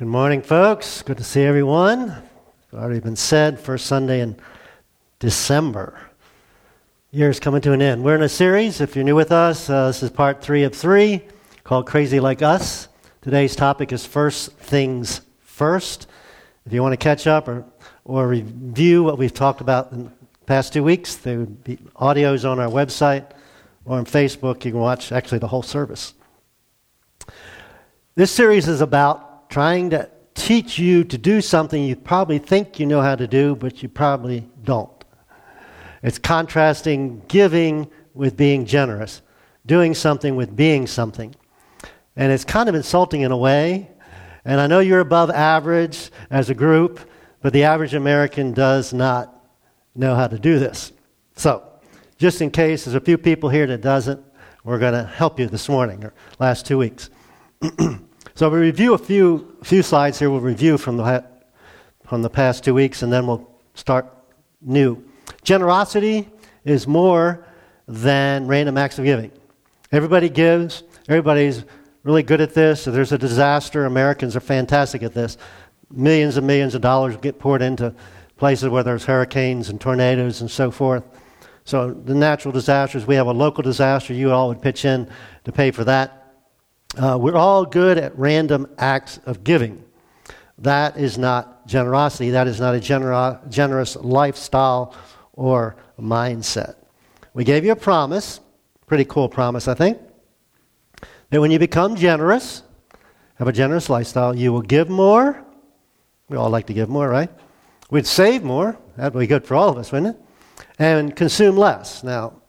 Good morning, folks. Good to see everyone. It's already been said, first Sunday in December. Year's coming to an end. We're in a series. If you're new with us, uh, this is part three of three called Crazy Like Us. Today's topic is First Things First. If you want to catch up or, or review what we've talked about in the past two weeks, there would be audios on our website or on Facebook. You can watch actually the whole service. This series is about trying to teach you to do something you probably think you know how to do, but you probably don't. It's contrasting giving with being generous, doing something with being something. And it's kind of insulting in a way. And I know you're above average as a group, but the average American does not know how to do this. So, just in case there's a few people here that doesn't, we're going to help you this morning or last two weeks. So we review a few, few slides here. We'll review from the, from the past two weeks, and then we'll start new. Generosity is more than random acts of giving. Everybody gives. Everybody's really good at this. If there's a disaster, Americans are fantastic at this. Millions and millions of dollars get poured into places where there's hurricanes and tornadoes and so forth. So the natural disasters, we have a local disaster, you all would pitch in to pay for that. Uh, we're all good at random acts of giving. That is not generosity. That is not a genera- generous lifestyle or mindset. We gave you a promise, pretty cool promise, I think, that when you become generous, have a generous lifestyle, you will give more. We all like to give more, right? We'd save more. That would be good for all of us, wouldn't it? And consume less. Now,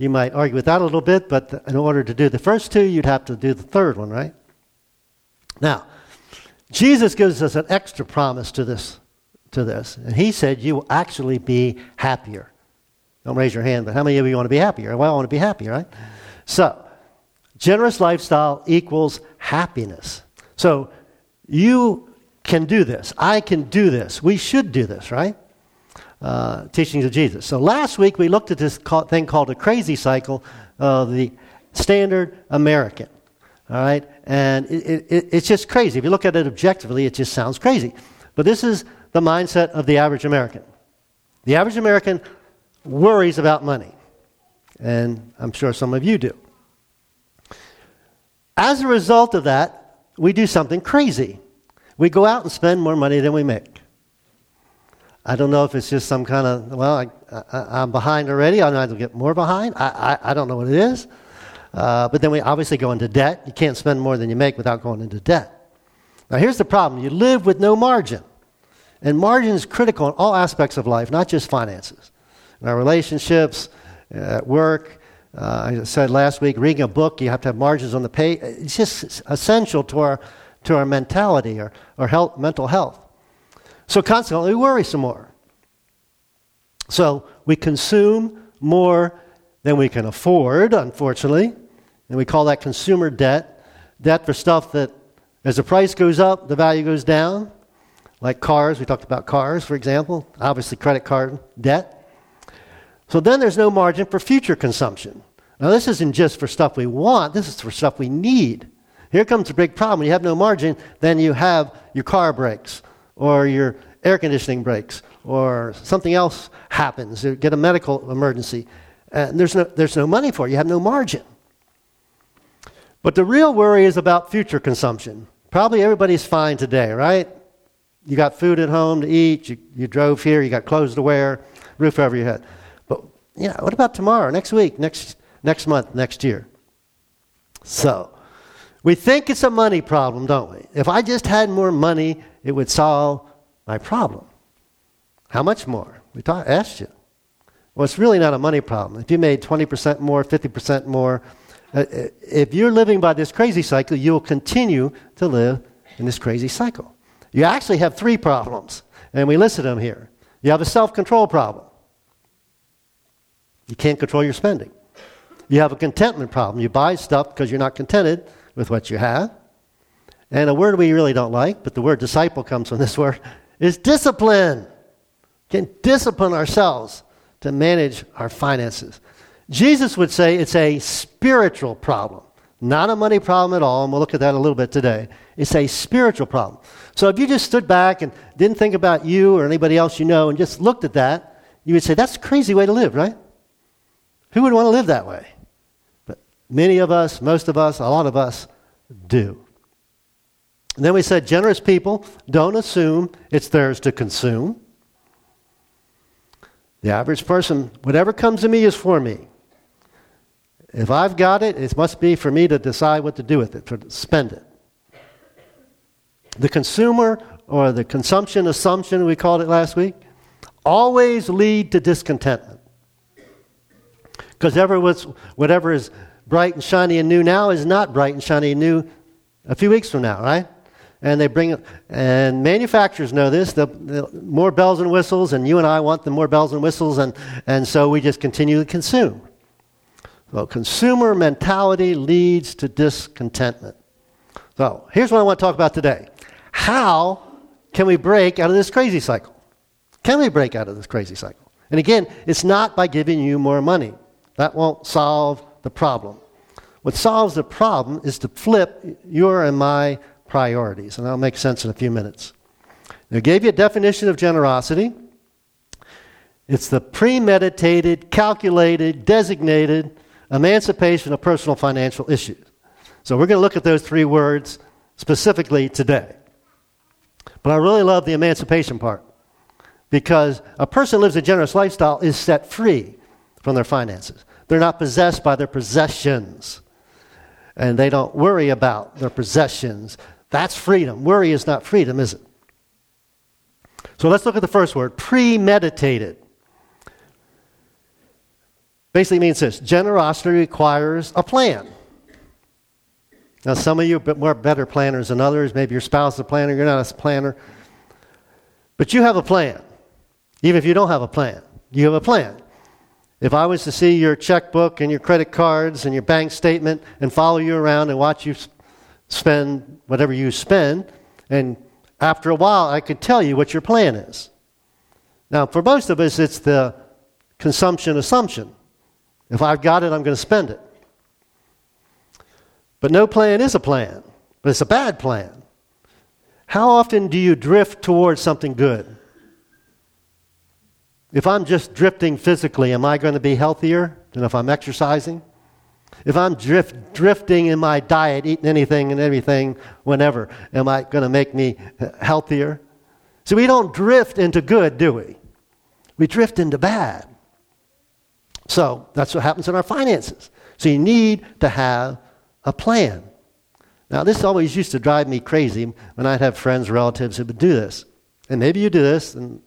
you might argue with that a little bit, but in order to do the first two, you'd have to do the third one, right? Now, Jesus gives us an extra promise to this, to this. And he said, You will actually be happier. Don't raise your hand, but how many of you want to be happier? Well, I want to be happy, right? So, generous lifestyle equals happiness. So, you can do this. I can do this. We should do this, right? Uh, teachings of Jesus. So last week we looked at this thing called a crazy cycle of the standard American. All right? And it, it, it's just crazy. If you look at it objectively, it just sounds crazy. But this is the mindset of the average American. The average American worries about money. And I'm sure some of you do. As a result of that, we do something crazy. We go out and spend more money than we make. I don't know if it's just some kind of, well, I, am behind already. I might get more behind. I, I, I, don't know what it is. Uh, but then we obviously go into debt. You can't spend more than you make without going into debt. Now, here's the problem you live with no margin. And margin is critical in all aspects of life, not just finances. In our relationships, at work. Uh, I said last week, reading a book, you have to have margins on the page. It's just essential to our, to our mentality or, or health, mental health. So consequently, we worry some more. So we consume more than we can afford, unfortunately, and we call that consumer debt. Debt for stuff that, as the price goes up, the value goes down, like cars. We talked about cars, for example, obviously, credit card debt. So then there's no margin for future consumption. Now, this isn't just for stuff we want, this is for stuff we need. Here comes the big problem. When you have no margin, then you have your car breaks or your air conditioning breaks, or something else happens, you get a medical emergency, and there's no, there's no money for it. You have no margin. But the real worry is about future consumption. Probably everybody's fine today, right? You got food at home to eat, you, you drove here, you got clothes to wear, roof over your head. But you know, what about tomorrow, next week, next, next month, next year? So, we think it's a money problem, don't we? If I just had more money, it would solve my problem. How much more? We talk, asked you. Well, it's really not a money problem. If you made 20% more, 50% more, uh, uh, if you're living by this crazy cycle, you'll continue to live in this crazy cycle. You actually have three problems, and we listed them here. You have a self control problem. You can't control your spending. You have a contentment problem. You buy stuff because you're not contented with what you have. And a word we really don't like, but the word disciple comes from this word, is discipline. Can discipline ourselves to manage our finances. Jesus would say it's a spiritual problem, Not a money problem at all, and we'll look at that a little bit today. It's a spiritual problem. So if you just stood back and didn't think about you or anybody else you know and just looked at that, you would say, that's a crazy way to live, right? Who would want to live that way? Many of us, most of us, a lot of us do. And then we said generous people don't assume it's theirs to consume. The average person, whatever comes to me is for me. If I've got it, it must be for me to decide what to do with it, to spend it. The consumer or the consumption assumption, we called it last week, always lead to discontentment. Because whatever is bright and shiny and new now is not bright and shiny and new a few weeks from now, right? And they bring and manufacturers know this. The, the, more bells and whistles, and you and I want the more bells and whistles, and, and so we just continue to consume. So, consumer mentality leads to discontentment. So, here's what I want to talk about today. How can we break out of this crazy cycle? Can we break out of this crazy cycle? And again, it's not by giving you more money. That won't solve the problem. What solves the problem is to flip your and my priorities. And that'll make sense in a few minutes. I gave you a definition of generosity. It's the premeditated, calculated, designated emancipation of personal financial issues. So we're going to look at those three words specifically today. But I really love the emancipation part because a person lives a generous lifestyle is set free from their finances. They're not possessed by their possessions and they don't worry about their possessions. That's freedom. Worry is not freedom, is it? So let's look at the first word premeditated basically means this generosity requires a plan. Now, some of you are better planners than others. Maybe your spouse is a planner, you're not a planner. But you have a plan. Even if you don't have a plan, you have a plan. If I was to see your checkbook and your credit cards and your bank statement and follow you around and watch you spend whatever you spend, and after a while I could tell you what your plan is. Now, for most of us, it's the consumption assumption. If I've got it, I'm going to spend it. But no plan is a plan, but it's a bad plan. How often do you drift towards something good? If I'm just drifting physically, am I going to be healthier than if I'm exercising? If I'm drift, drifting in my diet, eating anything and everything, whenever, am I going to make me healthier? So we don't drift into good, do we? We drift into bad. So that's what happens in our finances. So you need to have a plan. Now, this always used to drive me crazy when I'd have friends, relatives who would do this. And maybe you do this, and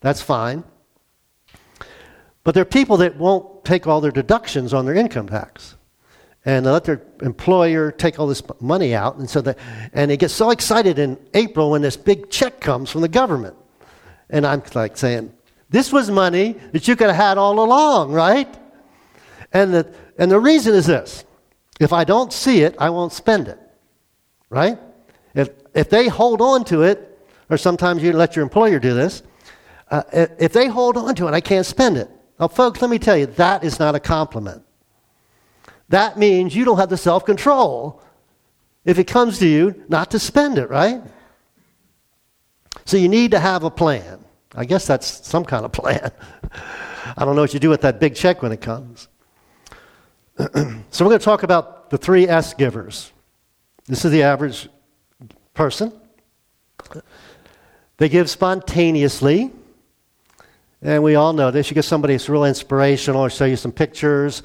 that's fine. But there are people that won't take all their deductions on their income tax. And they let their employer take all this money out. And, so that, and they get so excited in April when this big check comes from the government. And I'm like saying, this was money that you could have had all along, right? And the, and the reason is this if I don't see it, I won't spend it, right? If, if they hold on to it, or sometimes you let your employer do this, uh, if they hold on to it, I can't spend it. Now, folks, let me tell you, that is not a compliment. That means you don't have the self control if it comes to you not to spend it, right? So you need to have a plan. I guess that's some kind of plan. I don't know what you do with that big check when it comes. so we're going to talk about the three S givers. This is the average person. They give spontaneously. And we all know this. You get somebody who's real inspirational or show you some pictures.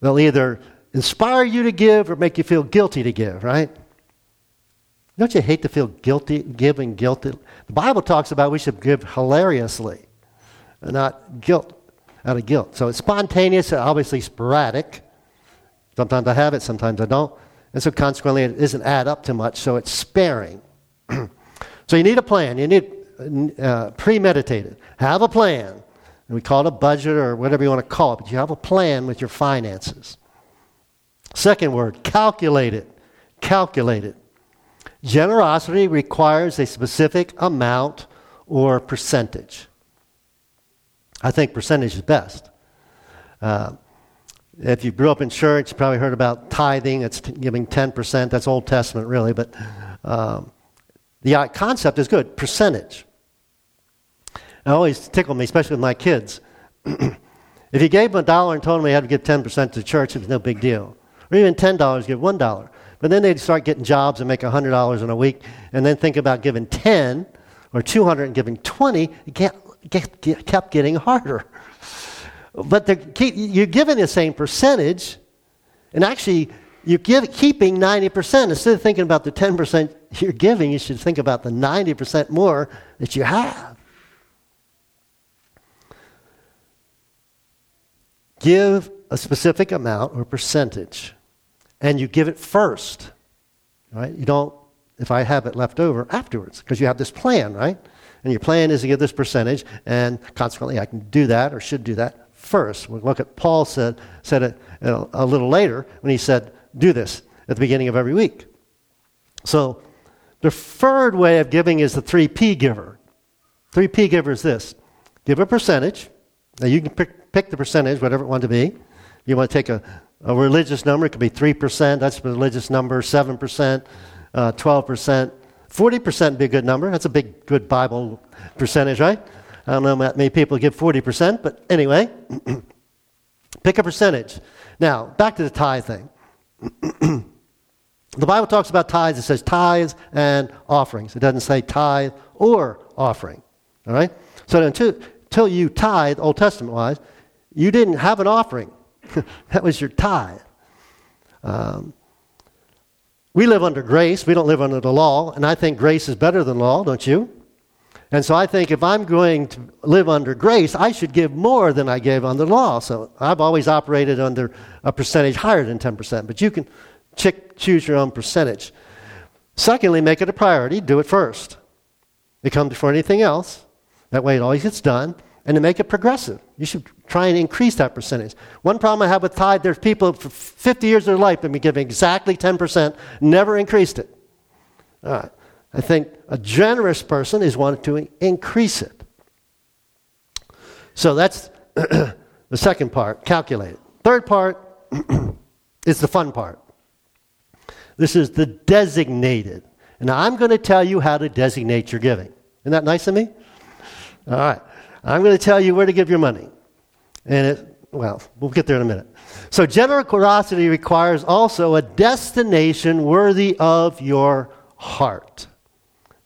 They'll either inspire you to give or make you feel guilty to give, right? Don't you hate to feel guilty, giving guilty? The Bible talks about we should give hilariously, not guilt, out of guilt. So it's spontaneous, obviously sporadic. Sometimes I have it, sometimes I don't. And so consequently, it doesn't add up to much, so it's sparing. so you need a plan. You need uh, premeditated. Have a plan. And we call it a budget or whatever you want to call it, but you have a plan with your finances. Second word, calculated. Calculated. Generosity requires a specific amount or percentage. I think percentage is best. Uh, If you grew up in church, you probably heard about tithing. It's t- giving 10%. That's Old Testament, really. But um, the concept is good percentage. It always tickled me, especially with my kids. if you gave them a dollar and told them they had to give 10% to the church, it was no big deal. Or even $10, give $1. But then they'd start getting jobs and make $100 in a week, and then think about giving 10 or 200 and giving 20. It kept getting harder. But you're giving the same percentage, and actually, you're give, keeping 90%. Instead of thinking about the 10% you're giving, you should think about the 90% more that you have. Give a specific amount or percentage, and you give it first. Right? You don't, if I have it left over, afterwards, because you have this plan, right? And your plan is to give this percentage, and consequently, I can do that or should do that first. We look at Paul said, said it a little later when he said, do this at the beginning of every week. So the third way of giving is the 3P giver. 3P giver is this give a percentage. Now you can pick, pick the percentage, whatever it wants to be. You want to take a, a religious number, it could be 3%, that's a religious number, 7%, uh, 12%. 40% would be a good number. That's a big, good Bible percentage, right? I don't know how many people give 40%, but anyway, pick a percentage. Now, back to the tithe thing. the Bible talks about tithes, it says tithes and offerings. It doesn't say tithe or offering. All right? So until, until you tithe, Old Testament wise, you didn't have an offering. that was your tithe. Um, we live under grace. We don't live under the law. And I think grace is better than law, don't you? And so I think if I'm going to live under grace, I should give more than I gave under law. So I've always operated under a percentage higher than 10%, but you can ch- choose your own percentage. Secondly, make it a priority, do it first. It comes before anything else. That way it always gets done. And to make it progressive, you should try and increase that percentage. One problem I have with tithe, there's people for 50 years of their life that have been giving exactly 10%, never increased it. All right. I think a generous person is wanting to increase it. So that's the second part, calculate it. Third part is the fun part. This is the designated. And I'm going to tell you how to designate your giving. Isn't that nice of me? All right. I'm going to tell you where to give your money. And it, well, we'll get there in a minute. So, generosity requires also a destination worthy of your heart.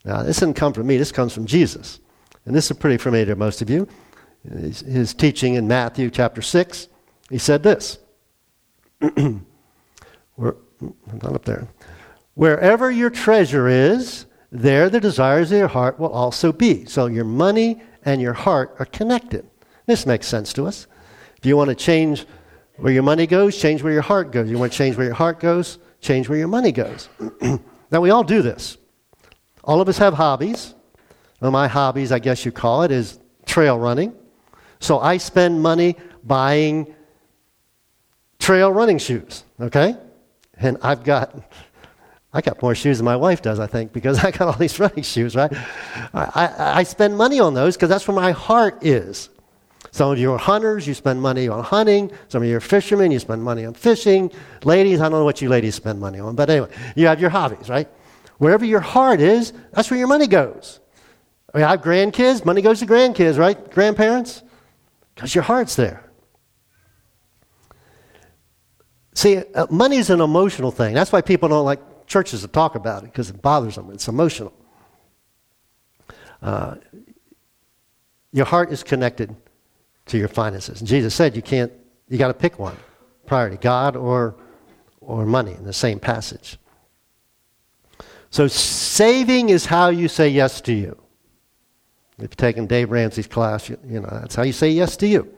Now, this didn't come from me, this comes from Jesus. And this is pretty familiar to most of you. His, his teaching in Matthew chapter 6, he said this. We're, not up there. Wherever your treasure is, there the desires of your heart will also be. So your money and your heart are connected. This makes sense to us. If you want to change where your money goes, change where your heart goes. You want to change where your heart goes, change where your money goes. now, we all do this. All of us have hobbies. Well, my hobbies, I guess you call it, is trail running. So I spend money buying trail running shoes, okay? And I've got I got more shoes than my wife does, I think, because I got all these running shoes, right? I, I, I spend money on those because that's where my heart is. Some of you are hunters, you spend money on hunting. Some of you are fishermen, you spend money on fishing. Ladies, I don't know what you ladies spend money on, but anyway, you have your hobbies, right? Wherever your heart is, that's where your money goes. I, mean, I have grandkids, money goes to grandkids, right? Grandparents? Because your heart's there. See, uh, money is an emotional thing. That's why people don't like churches to talk about it, because it bothers them. It's emotional. Uh, your heart is connected to your finances. And Jesus said you can't, you got to pick one priority God or, or money in the same passage. So saving is how you say yes to you. If you've taken Dave Ramsey's class, you, you know, that's how you say yes to you.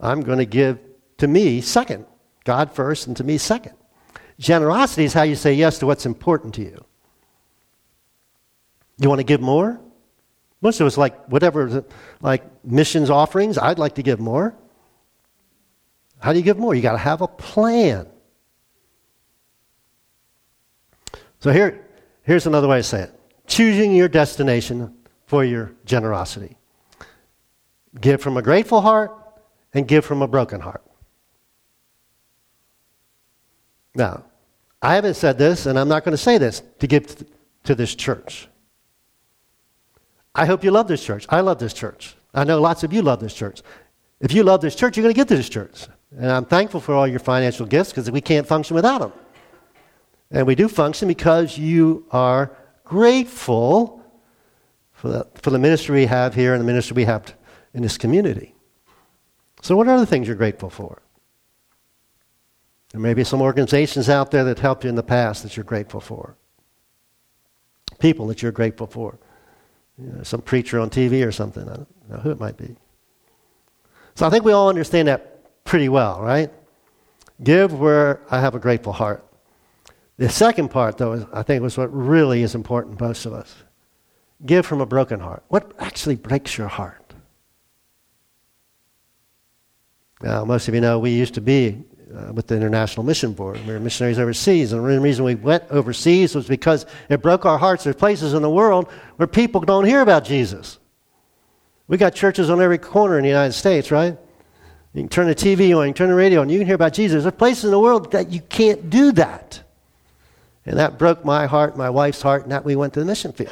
I'm going to give to me second. God first and to me second. Generosity is how you say yes to what's important to you. You want to give more? Most of us like whatever, like missions offerings. I'd like to give more. How do you give more? You got to have a plan. So here, Here's another way to say it choosing your destination for your generosity. Give from a grateful heart and give from a broken heart. Now, I haven't said this, and I'm not going to say this to give to this church. I hope you love this church. I love this church. I know lots of you love this church. If you love this church, you're going to get to this church. And I'm thankful for all your financial gifts because we can't function without them. And we do function because you are grateful for the, for the ministry we have here and the ministry we have in this community. So, what are the things you're grateful for? There may be some organizations out there that helped you in the past that you're grateful for. People that you're grateful for. You know, some preacher on TV or something. I don't know who it might be. So I think we all understand that pretty well, right? Give where I have a grateful heart. The second part, though, is, I think was what really is important to most of us. Give from a broken heart. What actually breaks your heart? Now, most of you know we used to be uh, with the International Mission Board. We were missionaries overseas, and the reason we went overseas was because it broke our hearts. There's places in the world where people don't hear about Jesus. We got churches on every corner in the United States, right? You can turn the TV on, you can turn the radio on, you can hear about Jesus. There's places in the world that you can't do that. And that broke my heart, my wife's heart, and that we went to the mission field.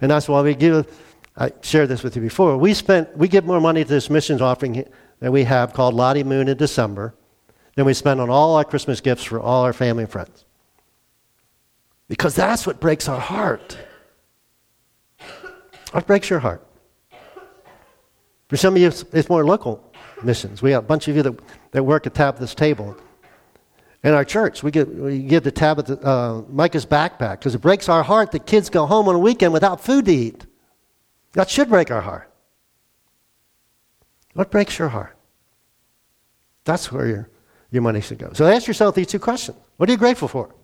And that's why we give, I shared this with you before. We spent, we give more money to this missions offering that we have called Lottie Moon in December than we spend on all our Christmas gifts for all our family and friends. Because that's what breaks our heart. What breaks your heart? For some of you, it's more local missions. We have a bunch of you that, that work at top of this table. In our church, we, get, we give the Tabitha, uh, Micah's backpack because it breaks our heart that kids go home on a weekend without food to eat. That should break our heart. What breaks your heart? That's where your, your money should go. So ask yourself these two questions What are you grateful for?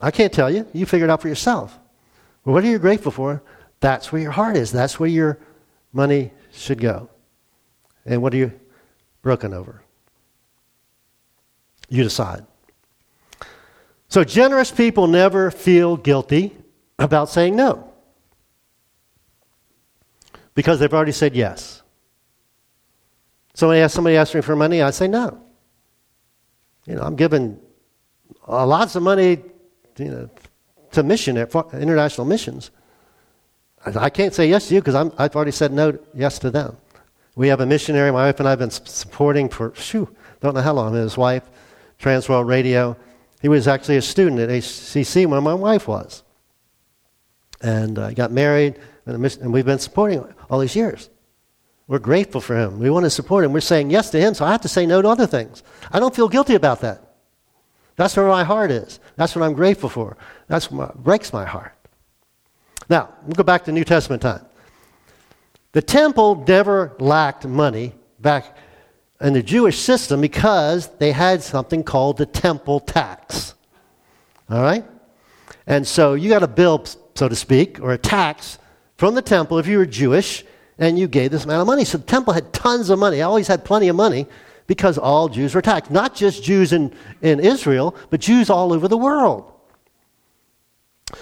I can't tell you. You figure it out for yourself. What are you grateful for? That's where your heart is. That's where your money should go. And what are you broken over? You decide. So, generous people never feel guilty about saying no because they've already said yes. Somebody asks, somebody asks me for money, I say no. You know, I'm giving lots of money you know, to mission at international missions. I can't say yes to you because I've already said no, yes to them. We have a missionary my wife and I have been supporting for, shoo, don't know how long, his wife, Trans World Radio. He was actually a student at HCC when my wife was. And uh, got married, and we've been supporting him all these years. We're grateful for him. We want to support him. We're saying yes to him, so I have to say no to other things. I don't feel guilty about that. That's where my heart is. That's what I'm grateful for. That's what breaks my heart. Now, we'll go back to New Testament time. The temple never lacked money back in the Jewish system because they had something called the temple tax. All right? And so you got a bill, so to speak, or a tax from the temple if you were Jewish and you gave this amount of money. So the temple had tons of money, always had plenty of money because all Jews were taxed. Not just Jews in, in Israel, but Jews all over the world.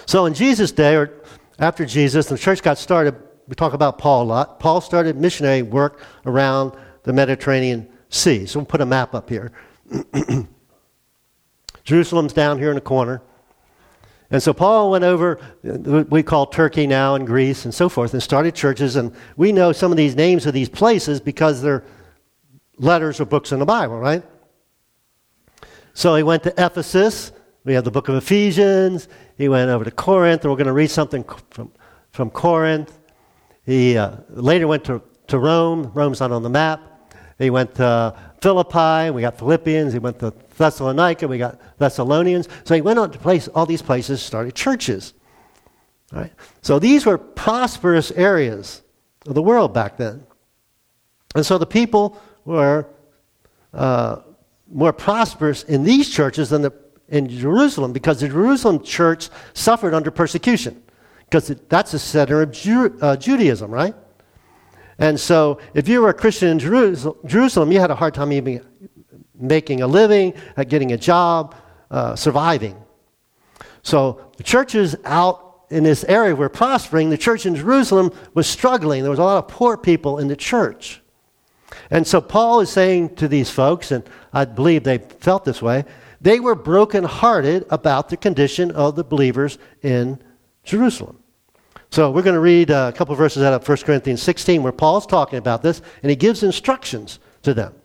So in Jesus' day, or after Jesus, the church got started, we talk about Paul a lot. Paul started missionary work around the Mediterranean Sea. So we'll put a map up here. Jerusalem's down here in the corner. And so Paul went over, we call Turkey now and Greece and so forth, and started churches. And we know some of these names of these places because they're letters or books in the Bible, right? So he went to Ephesus. We have the book of Ephesians. He went over to Corinth, and we're going to read something from, from Corinth. He uh, later went to, to Rome. Rome's not on the map. He went to Philippi, we got Philippians. He went to Thessalonica, we got Thessalonians. So he went on to place all these places, started churches. Right? So these were prosperous areas of the world back then. And so the people were uh, more prosperous in these churches than the, in Jerusalem because the Jerusalem church suffered under persecution because that's the center of Ju- uh, Judaism, right? And so, if you were a Christian in Jerusalem, you had a hard time even making a living, uh, getting a job, uh, surviving. So, the churches out in this area were prospering. The church in Jerusalem was struggling. There was a lot of poor people in the church. And so, Paul is saying to these folks, and I believe they felt this way. They were brokenhearted about the condition of the believers in Jerusalem. So we're going to read uh, a couple verses out of 1 Corinthians 16 where Paul's talking about this, and he gives instructions to them.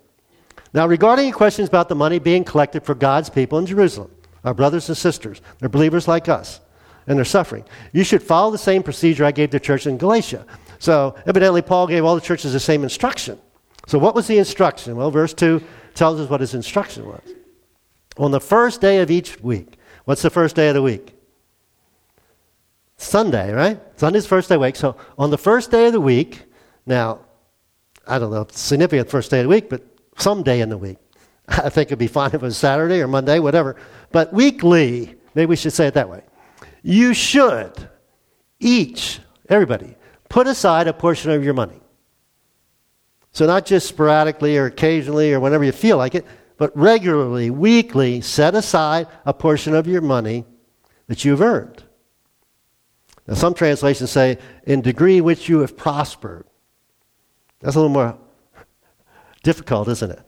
Now, regarding questions about the money being collected for God's people in Jerusalem, our brothers and sisters, they're believers like us, and they're suffering. You should follow the same procedure I gave the church in Galatia. So, evidently, Paul gave all the churches the same instruction. So, what was the instruction? Well, verse 2 tells us what his instruction was. On the first day of each week, what's the first day of the week? Sunday, right? Sunday's first day of the week. So on the first day of the week, now, I don't know if it's significant first day of the week, but some day in the week. I think it'd be fine if it was Saturday or Monday, whatever. But weekly, maybe we should say it that way. You should each, everybody, put aside a portion of your money. So not just sporadically or occasionally or whenever you feel like it, but regularly, weekly, set aside a portion of your money that you've earned. Now, some translations say, in degree which you have prospered. That's a little more difficult, isn't it?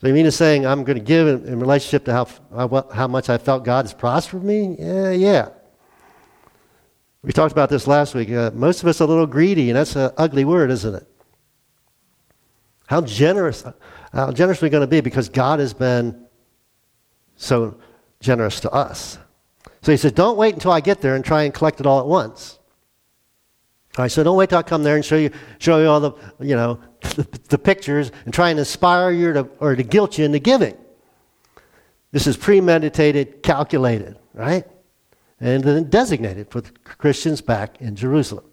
So you mean to saying I'm going to give in, in relationship to how, how much I felt God has prospered me? Yeah, yeah. We talked about this last week. Uh, most of us are a little greedy, and that's an ugly word, isn't it? How generous, how generous are we going to be because God has been so generous to us? So he said, Don't wait until I get there and try and collect it all at once. All right, so don't wait till I come there and show you, show you all the, you know, the, the pictures and try and inspire you to, or to guilt you into giving. This is premeditated, calculated, right? And then designated for the Christians back in Jerusalem.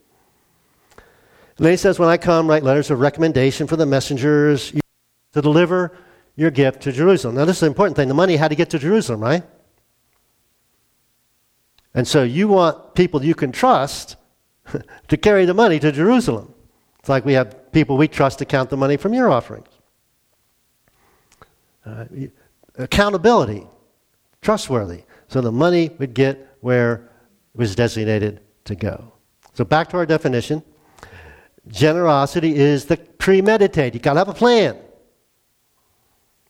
Then he says, When I come, write letters of recommendation for the messengers to deliver your gift to Jerusalem. Now, this is an important thing. The money had to get to Jerusalem, right? And so you want people you can trust to carry the money to Jerusalem. It's like we have people we trust to count the money from your offerings. Uh, accountability, trustworthy, so the money would get where it was designated to go. So back to our definition. Generosity is the premeditated. You got to have a plan.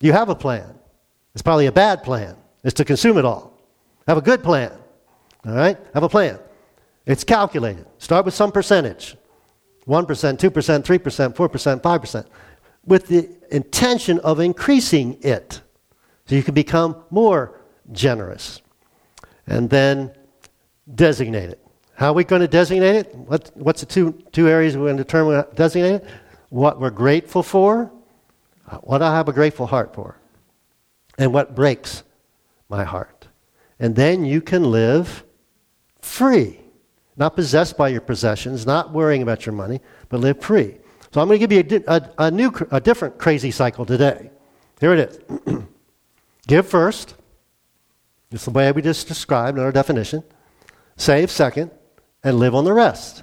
You have a plan. It's probably a bad plan. It's to consume it all. Have a good plan. All right? Have a plan. It's calculated. Start with some percentage 1%, 2%, 3%, 4%, 5%, with the intention of increasing it so you can become more generous. And then designate it. How are we going to designate it? What, what's the two, two areas we're going to determine designate it? What we're grateful for, uh, what I have a grateful heart for, and what breaks my heart. And then you can live free. Not possessed by your possessions, not worrying about your money, but live free. So I'm going to give you a, a, a new, a different crazy cycle today. Here it is. give first. It's the way we just described in our definition. Save second, and live on the rest.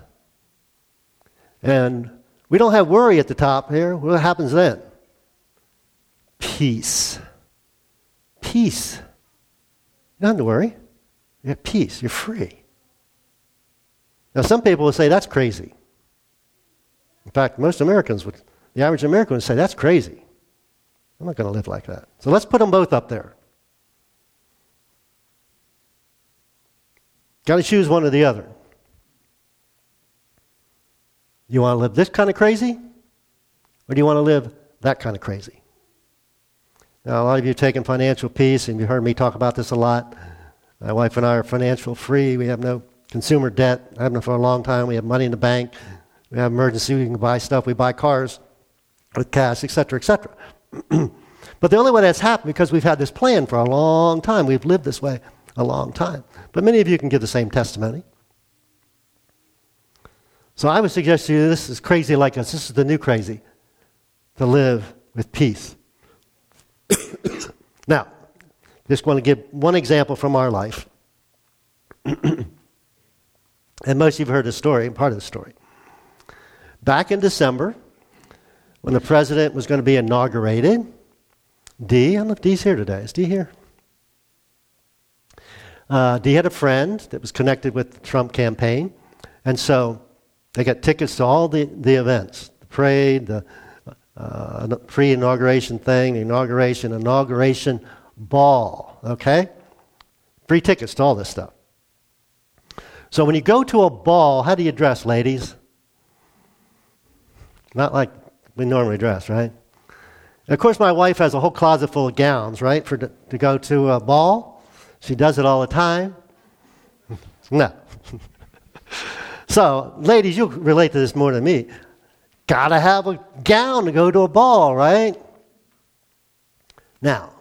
And we don't have worry at the top here. What happens then? Peace. Peace. Don't have to worry. You have peace. You're free. Now, some people would say that's crazy. In fact, most Americans would, the average American would say that's crazy. I'm not going to live like that. So let's put them both up there. Got to choose one or the other. You want to live this kind of crazy? Or do you want to live that kind of crazy? Now, a lot of you have taken financial peace, and you've heard me talk about this a lot. My wife and I are financial free. We have no consumer debt. Them for a long time. We have money in the bank. We have emergency. We can buy stuff. We buy cars with cash, etc., etc. but the only way that's happened because we've had this plan for a long time. We've lived this way a long time. But many of you can give the same testimony. So I would suggest to you this is crazy like us. This is the new crazy to live with peace. now, just want to give one example from our life. And most of you have heard the story, part of the story. Back in December, when the president was going to be inaugurated, Dee, I don't know if Dee's here today. Is Dee here? Uh, Dee had a friend that was connected with the Trump campaign, and so they got tickets to all the, the events the parade, the uh, pre inauguration thing, the inauguration, inauguration ball. Okay? Free tickets to all this stuff. So when you go to a ball, how do you dress, ladies? Not like we normally dress, right? Of course, my wife has a whole closet full of gowns, right, for to go to a ball. She does it all the time. no. so, ladies, you relate to this more than me. Gotta have a gown to go to a ball, right? Now,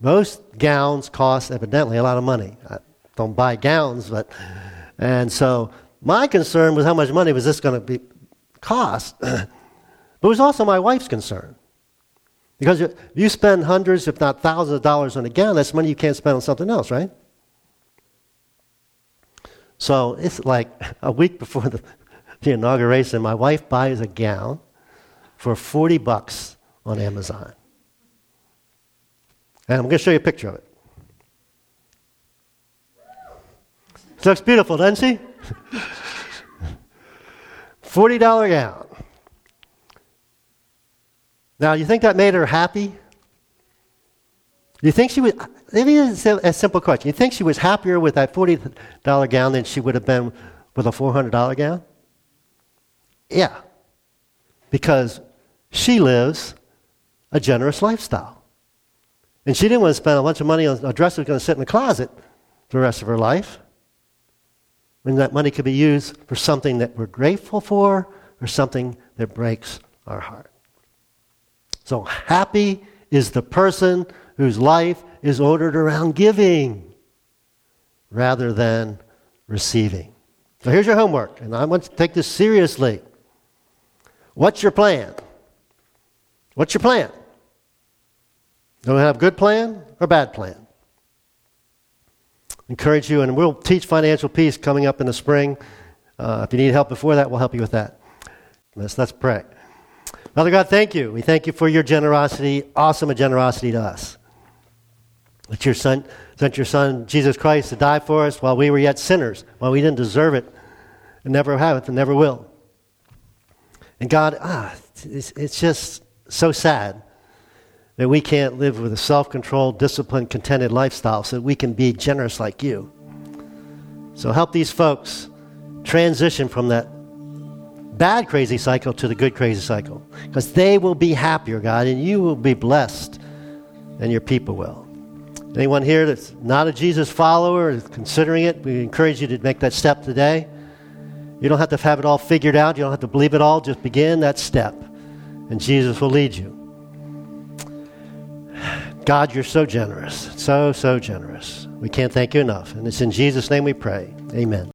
most gowns cost evidently a lot of money. I don't buy gowns, but and so my concern was how much money was this going to be cost. but it was also my wife's concern. Because if you spend hundreds, if not thousands of dollars on a gown, that's money you can't spend on something else, right? So it's like a week before the, the inauguration, my wife buys a gown for 40 bucks on Amazon. And I'm going to show you a picture of it. It looks beautiful, doesn't she? $40 gown. Now, you think that made her happy? You think she was, maybe it's a simple question. You think she was happier with that $40 gown than she would have been with a $400 gown? Yeah. Because she lives a generous lifestyle. And she didn't want to spend a bunch of money on a dress that was going to sit in the closet for the rest of her life when that money could be used for something that we're grateful for or something that breaks our heart. So happy is the person whose life is ordered around giving rather than receiving. So here's your homework, and I want you to take this seriously. What's your plan? What's your plan? Do we have a good plan or bad plan? Encourage you, and we'll teach financial peace coming up in the spring. Uh, if you need help before that, we'll help you with that. Let's, let's pray. Father God, thank you. We thank you for your generosity, awesome generosity to us. That your son sent your son Jesus Christ to die for us while we were yet sinners, while we didn't deserve it, and never have it, and never will. And God, ah, it's, it's just so sad that we can't live with a self controlled, disciplined, contented lifestyle so that we can be generous like you. So help these folks transition from that bad crazy cycle to the good crazy cycle because they will be happier, God, and you will be blessed, and your people will. Anyone here that's not a Jesus follower or considering it, we encourage you to make that step today. You don't have to have it all figured out. You don't have to believe it all. Just begin that step, and Jesus will lead you. God, you're so generous, so, so generous. We can't thank you enough. And it's in Jesus' name we pray. Amen.